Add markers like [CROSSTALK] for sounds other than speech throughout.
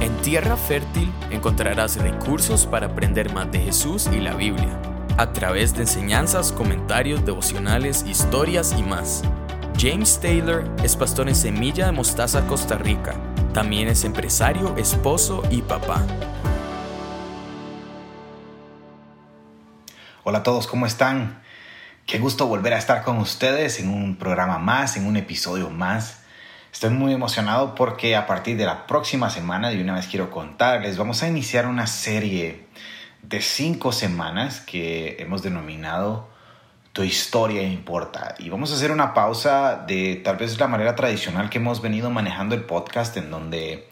En Tierra Fértil encontrarás recursos para aprender más de Jesús y la Biblia, a través de enseñanzas, comentarios, devocionales, historias y más. James Taylor es pastor en Semilla de Mostaza, Costa Rica. También es empresario, esposo y papá. Hola a todos, ¿cómo están? Qué gusto volver a estar con ustedes en un programa más, en un episodio más. Estoy muy emocionado porque a partir de la próxima semana, de una vez quiero contarles, vamos a iniciar una serie de cinco semanas que hemos denominado Tu historia importa. Y vamos a hacer una pausa de tal vez la manera tradicional que hemos venido manejando el podcast en donde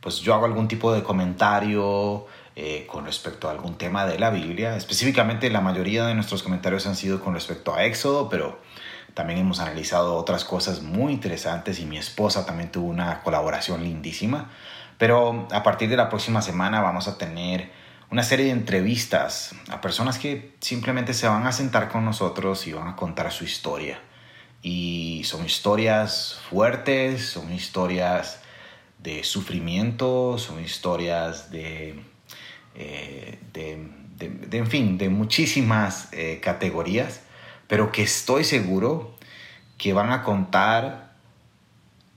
pues yo hago algún tipo de comentario eh, con respecto a algún tema de la Biblia. Específicamente la mayoría de nuestros comentarios han sido con respecto a Éxodo, pero también hemos analizado otras cosas muy interesantes y mi esposa también tuvo una colaboración lindísima. Pero a partir de la próxima semana vamos a tener una serie de entrevistas a personas que simplemente se van a sentar con nosotros y van a contar su historia. Y son historias fuertes, son historias de sufrimiento, son historias de, eh, de, en fin, de muchísimas eh, categorías pero que estoy seguro que van a contar,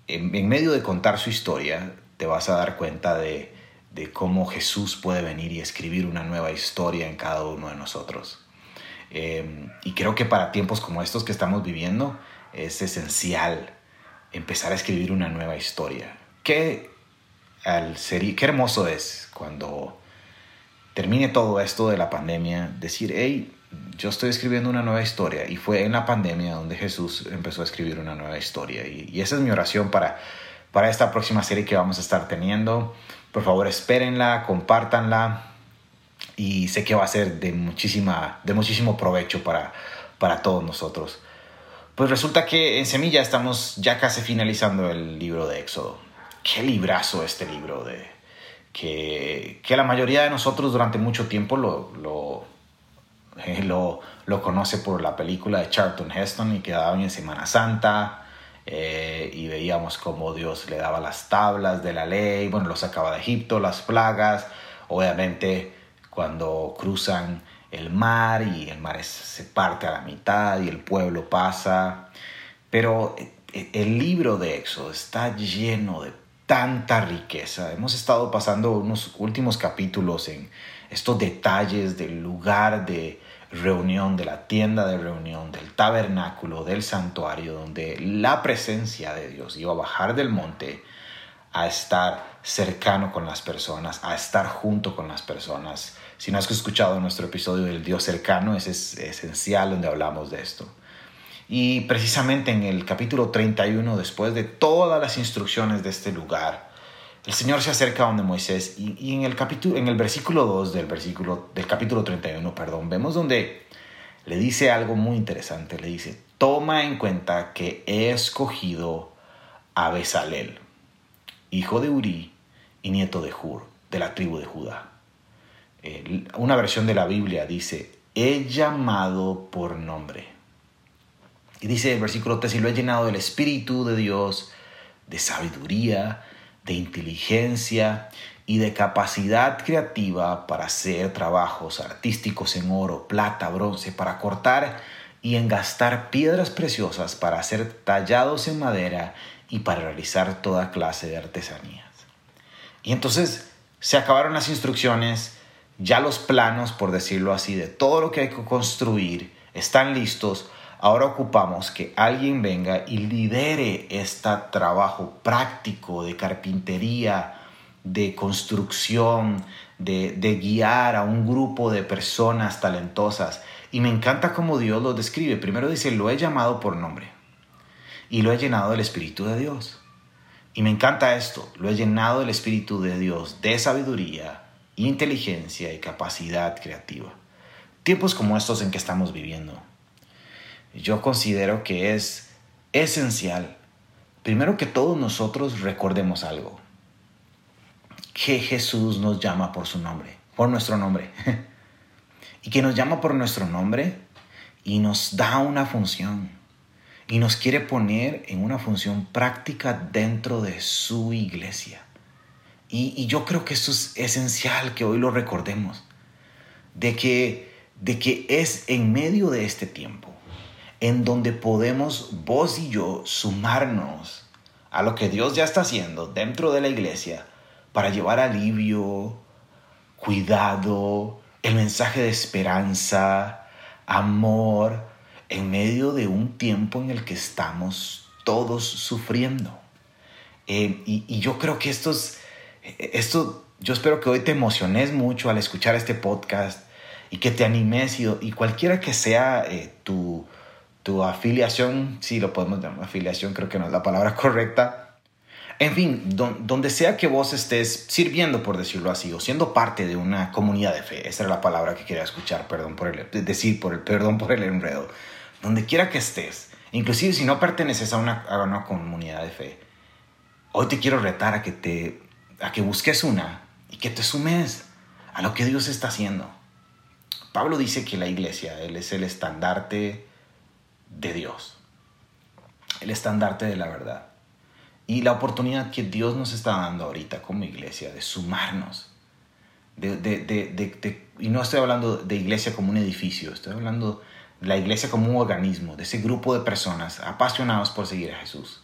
en, medio de contar su historia, te vas a dar cuenta de, cómo Jesús puede venir y escribir una nueva historia en cada uno de nosotros. Em, y creo que para tiempos como estos que estamos viviendo es esencial empezar a escribir una nueva historia. Qué, qué hermoso es cuando termine todo esto de la pandemia, decir, hey, yo estoy escribiendo una nueva historia y fue en la pandemia donde Jesús empezó a escribir una nueva historia y, esa es mi oración para, para esta próxima serie que vamos a estar teniendo. Por favor, espérenla, compártanla y sé que va a ser de, muchísima, de muchísimo provecho para, para todos nosotros. Pues resulta que en Semilla estamos ya casi finalizando el libro de Éxodo. Qué librazo este libro de que, que la mayoría de nosotros durante mucho tiempo lo, lo lo, lo, conoce por la película de Charlton Heston y quedaba en Semana Santa eh, y veíamos cómo Dios le daba las tablas de la ley, bueno, lo sacaba de Egipto, las plagas, obviamente cuando cruzan el mar y el mar se parte a la mitad y el pueblo pasa, pero eh, el libro de Éxodo está lleno de tanta riqueza. Hemos estado pasando unos últimos capítulos en estos detalles del lugar de reunión, de la tienda de reunión, del tabernáculo, del santuario, donde la presencia de Dios iba a bajar del monte a estar cercano con las personas, a estar junto con las personas. Si no has escuchado nuestro episodio del Dios cercano, es esencial donde hablamos de esto. Y precisamente en el capítulo 31, después de todas las instrucciones de este lugar, el Señor se acerca a donde Moisés y, en, el capítulo, en el versículo 2 del, versículo, del capítulo 31, perdón, vemos donde le dice algo muy interesante. Le dice, toma en cuenta que he escogido a Besalel, hijo de Uri y nieto de Hur, de la tribu de Judá. una versión de la Biblia dice, he llamado por nombre. Y dice el versículo 3, y lo he llenado del Espíritu de Dios, de sabiduría, de inteligencia y de capacidad creativa para hacer trabajos artísticos en oro, plata, bronce, para cortar y engastar piedras preciosas, para hacer tallados en madera y para realizar toda clase de artesanías. Y entonces se acabaron las instrucciones, ya los planos, por decirlo así, de todo lo que hay que construir están listos Ahora ocupamos que alguien venga y lidere este trabajo práctico de carpintería, de construcción, de, guiar a un grupo de personas talentosas. Y me encanta cómo Dios lo describe. Primero dice, lo he llamado por nombre y lo he llenado del Espíritu de Dios. Y me encanta esto, lo he llenado del Espíritu de Dios, de sabiduría, inteligencia y capacidad creativa. Tiempos como estos en que estamos viviendo yo considero que es esencial, primero que todos nosotros recordemos algo, que Jesús nos llama por su nombre, por nuestro nombre, [LAUGHS] y que nos llama por nuestro nombre y nos da una función, y nos quiere poner en una función práctica dentro de su iglesia. Y, yo creo que esto es esencial que hoy lo recordemos, de que, de que es en medio de este tiempo en donde podemos vos y yo sumarnos a lo que Dios ya está haciendo dentro de la iglesia para llevar alivio, cuidado, el mensaje de esperanza, amor, en medio de un tiempo en el que estamos todos sufriendo. Eh, y, yo creo que esto es, esto, yo espero que hoy te emociones mucho al escuchar este podcast y que te animes y, cualquiera que sea eh, tu, tu afiliación, sí lo podemos llamar afiliación, creo que no es la palabra [LAUGHS] correcta. En fin, donde sea que vos estés sirviendo, por decirlo así, o siendo parte de una comunidad de fe, esa era la palabra que quería escuchar, perdón por el, decir, por el, perdón por el enredo, donde quiera que estés, inclusive si no perteneces a una, a comunidad de fe, hoy te quiero retar a que, te, a que busques una y que te sumes a lo que Dios está haciendo. Pablo dice que la iglesia, Él es el estandarte de Dios, el estandarte de la verdad. Y la oportunidad que Dios nos está dando ahorita como iglesia de sumarnos. Y no estoy hablando de iglesia como un edificio, estoy hablando de la iglesia como un organismo, de ese grupo de personas apasionados por seguir a Jesús,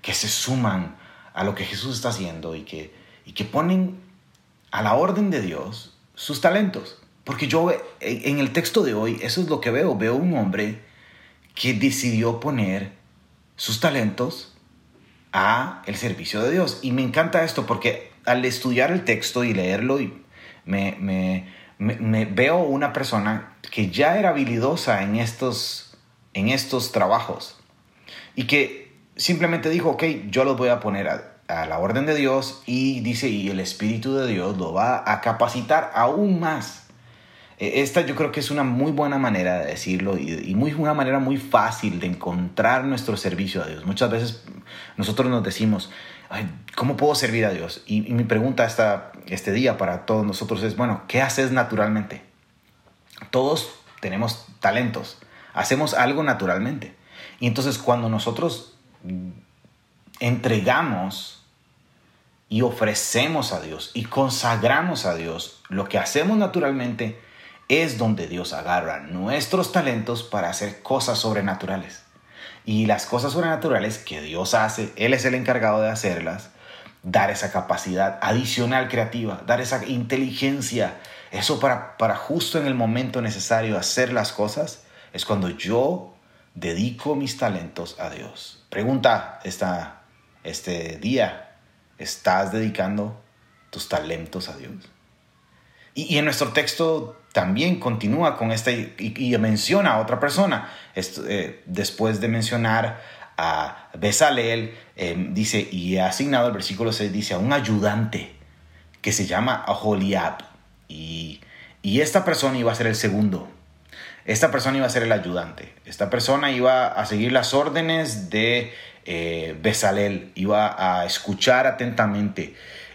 que se suman a lo que Jesús está haciendo y que, y que ponen a la orden de Dios sus talentos. Porque yo en el texto de hoy, eso es lo que veo, veo un hombre que decidió poner sus talentos a el servicio de Dios. Y me encanta esto porque al estudiar el texto y leerlo, me, me, me, veo una persona que ya era habilidosa en estos, en estos trabajos y que simplemente dijo, ok, yo los voy a poner a, a la orden de Dios y dice, y el Espíritu de Dios lo va a capacitar aún más esta yo creo que es una muy buena manera de decirlo y, muy, una manera muy fácil de encontrar nuestro servicio a Dios. Muchas veces nosotros nos decimos, ¿cómo puedo servir a Dios? Y, mi pregunta esta, este día para todos nosotros es, bueno, ¿qué haces naturalmente? Todos tenemos talentos, hacemos algo naturalmente. Y entonces cuando nosotros entregamos y ofrecemos a Dios y consagramos a Dios lo que hacemos naturalmente, es donde Dios agarra nuestros talentos para hacer cosas sobrenaturales. Y las cosas sobrenaturales que Dios hace, Él es el encargado de hacerlas, dar esa capacidad adicional creativa, dar esa inteligencia, eso para, para justo en el momento necesario hacer las cosas, es cuando yo dedico mis talentos a Dios. Pregunta esta, este día, ¿estás dedicando tus talentos a Dios? Y, en nuestro texto también continúa con esta y, menciona a otra persona. Eh, después de mencionar a Besalel, eh, dice, y asignado el versículo 6, dice, a un ayudante que se llama Aholiab. Y, y esta persona iba a ser el segundo. Esta persona iba a ser el ayudante. Esta persona iba a seguir las órdenes de eh, Besalel, iba a escuchar atentamente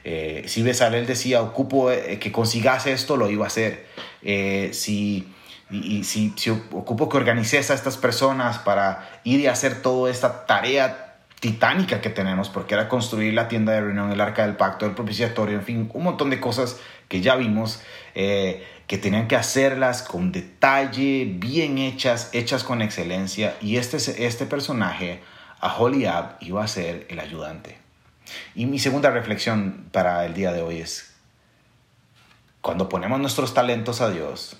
eh, si Besalel decía, ocupo eh, que consigas esto, lo iba a hacer. Eh, si, y, si, ocupo que organices a estas personas para ir y hacer toda esta tarea titánica que tenemos, porque era construir la tienda de reunión, el arca del pacto, el propiciatorio, en fin, un montón de cosas que ya vimos, que tenían que hacerlas con detalle, bien hechas, hechas con excelencia, y este, este personaje, Aholiab, iba a ser el ayudante. Y mi segunda reflexión para el día de hoy es, cuando ponemos nuestros talentos a Dios,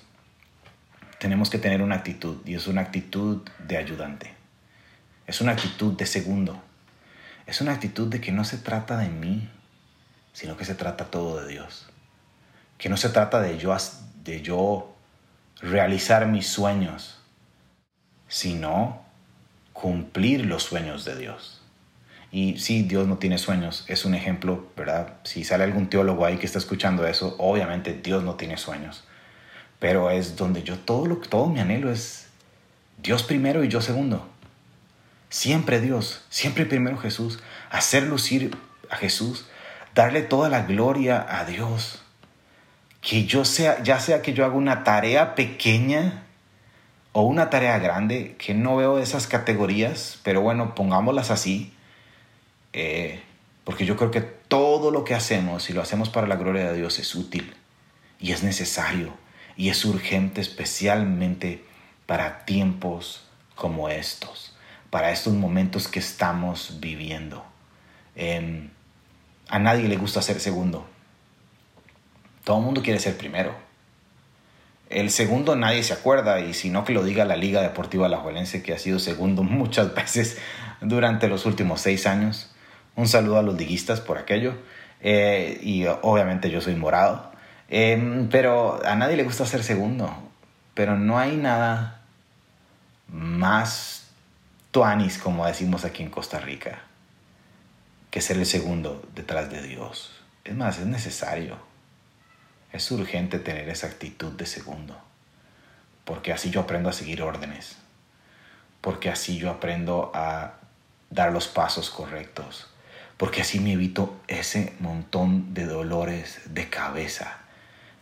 tenemos que tener una actitud, y es una actitud de ayudante. Es una actitud de segundo. Es una actitud de que no se trata de mí, sino que se trata todo de Dios. Que no se trata de yo, de yo realizar mis sueños, sino cumplir los sueños de Dios. Y sí, Dios no tiene sueños, es un ejemplo, ¿verdad? Si sale algún teólogo ahí que está escuchando eso, obviamente Dios no tiene sueños. Pero es donde yo todo, lo, todo mi anhelo es Dios primero y yo segundo. Siempre Dios, siempre primero Jesús. Hacer lucir a Jesús, darle toda la gloria a Dios. Que yo sea, ya sea que yo haga una tarea pequeña o una tarea grande, que no veo esas categorías, pero bueno, pongámoslas así eh, porque yo creo que todo lo que hacemos, si lo hacemos para la gloria de Dios, es útil y es necesario y es urgente especialmente para tiempos como estos, para estos momentos que estamos viviendo. Em, a nadie le gusta ser segundo. Todo el mundo quiere ser primero. El segundo nadie se acuerda y si no que lo diga la Liga Deportiva Alajuelense que ha sido segundo [LAUGHS] muchas veces durante los últimos seis años. Un saludo a los liguistas por aquello. Eh, y obviamente yo soy morado. Em, pero a nadie le gusta ser segundo. Pero no hay nada más tuanis, como decimos aquí en Costa Rica, que ser el segundo detrás de Dios. Es más, es necesario. Es urgente tener esa actitud de segundo. Porque así yo aprendo a seguir órdenes. Porque así yo aprendo a dar los pasos correctos. Porque así me evito ese montón de dolores de cabeza.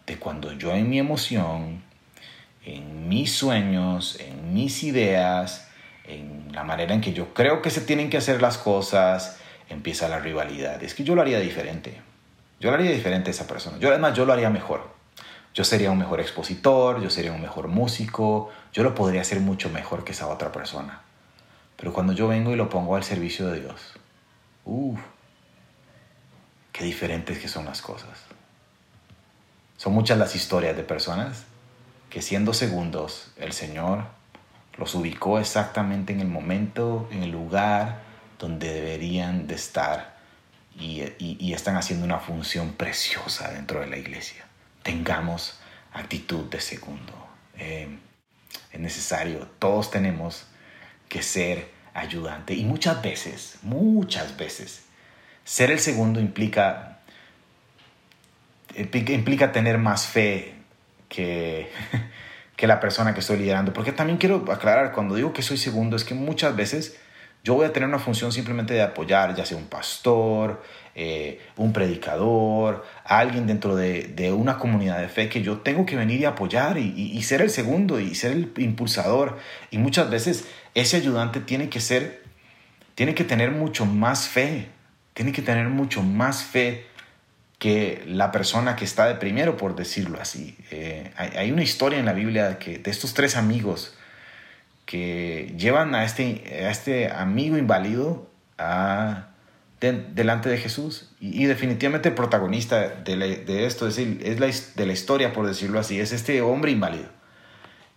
De cuando yo en mi emoción, en mis sueños, en mis ideas, en la manera en que yo creo que se tienen que hacer las cosas, empieza la rivalidad. Es que yo lo haría diferente. Yo lo haría diferente a esa persona. Yo además yo lo haría mejor. Yo sería un mejor expositor, yo sería un mejor músico, yo lo podría hacer mucho mejor que esa otra persona. Pero cuando yo vengo y lo pongo al servicio de Dios, uff, qué diferentes que son las cosas. Son muchas las historias de personas que siendo segundos, el Señor los ubicó exactamente en el momento, en el lugar donde deberían de estar y, están haciendo una función preciosa dentro de la iglesia. Tengamos actitud de segundo. Eh, es necesario, todos tenemos que ser ayudante. Y muchas veces, muchas veces, ser el segundo implica, implica tener más fe que, [LAUGHS] que la persona que estoy liderando. Porque también quiero aclarar, cuando digo que soy segundo, es que muchas veces yo voy a tener una función simplemente de apoyar, ya sea un pastor, eh, un predicador, alguien dentro de, una comunidad de fe que yo tengo que venir y apoyar y, ser el segundo y ser el impulsador. Y muchas veces ese ayudante tiene que ser, tiene que tener mucho más fe, tiene que tener mucho más fe que la persona que está de primero, por decirlo así. Eh, hay, una historia en la Biblia que, de estos tres amigos que llevan a este, a este amigo inválido a, delante de Jesús. Y, definitivamente el protagonista de, esto es, es la, de la historia, por decirlo así, es este hombre inválido.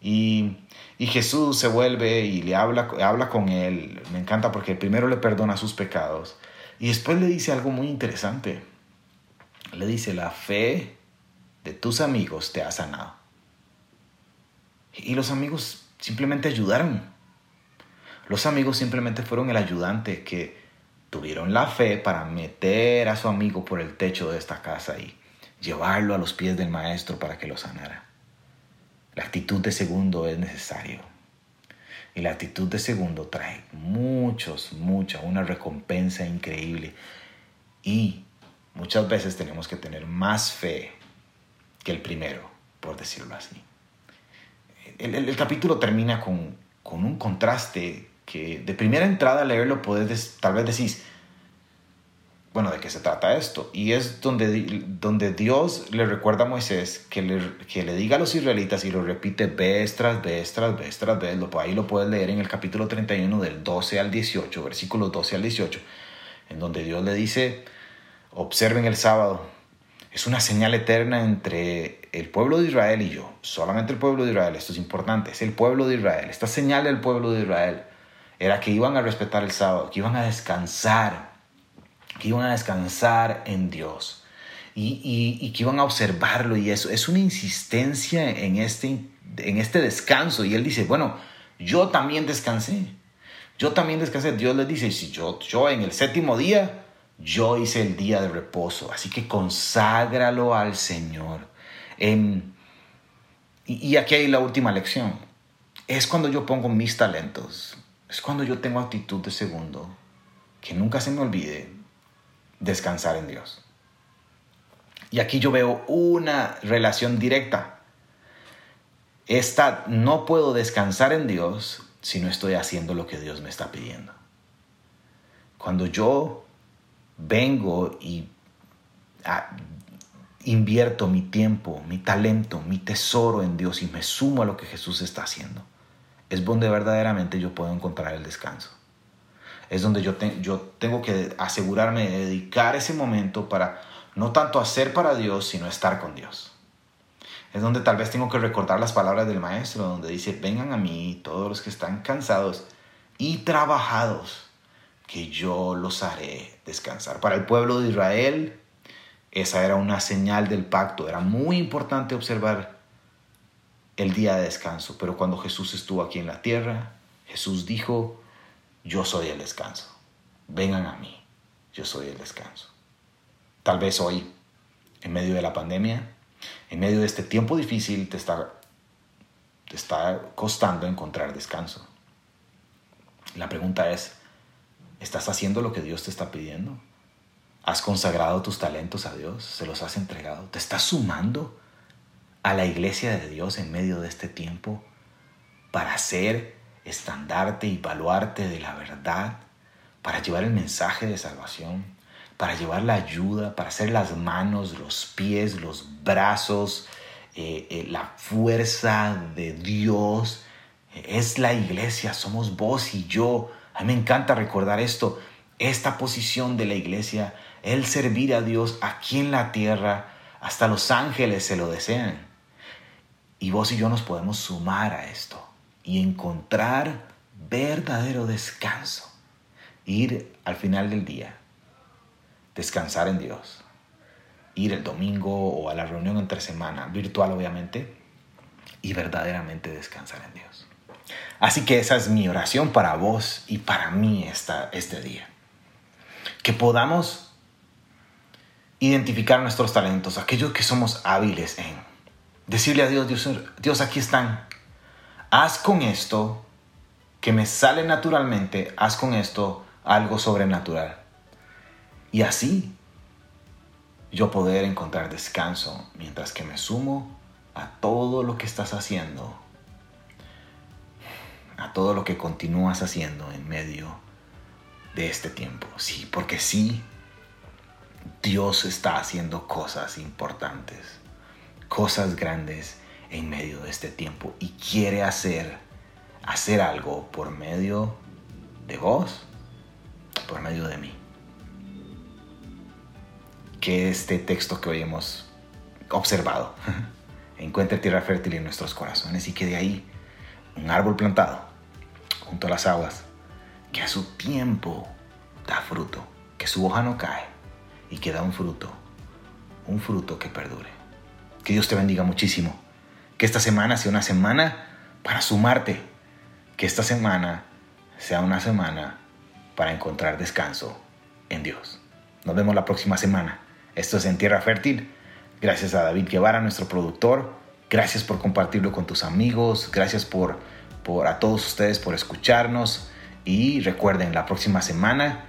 Y, Jesús se vuelve y le habla, habla con él. Me encanta porque primero le perdona sus pecados y después le dice algo muy interesante. Le dice, la fe de tus amigos te ha sanado. Y los amigos simplemente ayudaron. Los amigos simplemente fueron el ayudante que tuvieron la fe para meter a su amigo por el techo de esta casa y llevarlo a los pies del maestro para que lo sanara. La actitud de segundo es necesario. Y la actitud de segundo trae muchos, mucha, una recompensa increíble. Y muchas veces tenemos que tener más fe que el primero, por decirlo así el, capítulo termina con, un contraste que de primera entrada leerlo puedes tal vez decís, bueno, ¿de qué se trata esto? Y es donde, donde Dios le recuerda a Moisés que le, que le diga a los israelitas y lo repite vez tras vez tras vez tras vez. Ahí lo puedes leer en el capítulo 31 del 12 al 18, versículos 12 al 18, en donde Dios le dice, observen el sábado, es una señal eterna entre el pueblo de Israel y yo. Solamente el pueblo de Israel, esto es importante, es el pueblo de Israel. Esta señal del pueblo de Israel era que iban a respetar el sábado, que iban a descansar, que iban a descansar en Dios y, que iban a observarlo y eso. Es una insistencia en este, en este descanso y él dice, bueno, yo también descansé. Yo también descansé. Dios les dice, si yo, yo en el séptimo día yo hice el día de reposo, así que conságralo al Señor. y, aquí hay la última lección. Es cuando yo pongo mis talentos, es cuando yo tengo actitud de segundo, que nunca se me olvide descansar en Dios. Y aquí yo veo una relación directa. Esta, no puedo descansar en Dios si no estoy haciendo lo que Dios me está pidiendo. Cuando yo vengo y ah, invierto mi tiempo, mi talento, mi tesoro en Dios y me sumo a lo que Jesús está haciendo, es donde verdaderamente yo puedo encontrar el descanso. Es donde yo, yo tengo que asegurarme de dedicar ese momento para no tanto hacer para Dios, sino estar con Dios. Es donde tal vez tengo que recordar las palabras del Maestro, donde dice, vengan a mí todos los que están cansados y trabajados, que yo los haré descansar. Para el pueblo de Israel, esa era una señal del pacto. Era muy importante observar el día de descanso. Pero cuando Jesús estuvo aquí en la tierra, Jesús dijo, yo soy el descanso. Vengan a mí, yo soy el descanso. Tal vez hoy, en medio de la pandemia, en medio de este tiempo difícil, te está, te está costando encontrar descanso. La pregunta es, ¿estás haciendo lo que Dios te está pidiendo? ¿Has consagrado tus talentos a Dios? ¿Se los has entregado? ¿Te estás sumando a la iglesia de Dios en medio de este tiempo para ser estandarte y baluarte de la verdad, para llevar el mensaje de salvación, para llevar la ayuda, para hacer las manos, los pies, los brazos, eh, eh, la fuerza de Dios? Es la iglesia, somos vos y yo. A mí me encanta recordar esto, esta posición de la iglesia el servir a Dios aquí en la tierra, hasta los ángeles se lo desean. Y vos y yo nos podemos sumar a esto y encontrar verdadero descanso. Ir al final del día, descansar en Dios. Ir el domingo o a la reunión entre semana, virtual obviamente, y verdaderamente descansar en Dios. Así que esa es mi oración para vos y para mí esta, este día. Que podamos identificar nuestros talentos, aquellos que somos hábiles en. Decirle a Dios, Dios, Dios, aquí están. Haz con esto que me sale naturalmente, haz con esto algo sobrenatural. Y así yo poder encontrar descanso mientras que me sumo a todo lo que estás haciendo, a todo lo que continúas haciendo en medio de este tiempo. Sí, porque sí, Dios está haciendo cosas importantes, cosas grandes en medio de este tiempo y quiere hacer, hacer algo por medio de vos, por medio de mí. Que este texto que hoy hemos observado [LAUGHS] encuentre tierra fértil en nuestros corazones y que de ahí un árbol plantado junto a las aguas, que a su tiempo da fruto, que su hoja no cae y que da un fruto, un fruto que perdure. Que Dios te bendiga muchísimo. Que esta semana sea una semana para sumarte. Que esta semana sea una semana para encontrar descanso en Dios. Nos vemos la próxima semana. Esto es En Tierra Fértil. Gracias a David Guevara, nuestro productor. Gracias por compartirlo con tus amigos. Gracias por, por a todos ustedes por escucharnos. Y recuerden, la próxima semana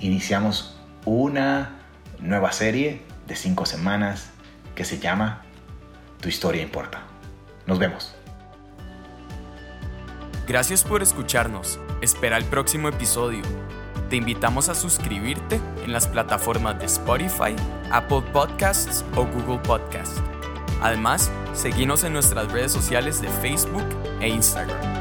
iniciamos una nueva serie de cinco semanas que se llama Tu historia importa. Nos vemos. Gracias por escucharnos. Espera el próximo episodio. Te invitamos a suscribirte en las plataformas de Spotify, Apple Podcasts o Google Podcasts. Además, seguimos en nuestras redes sociales de Facebook e Instagram.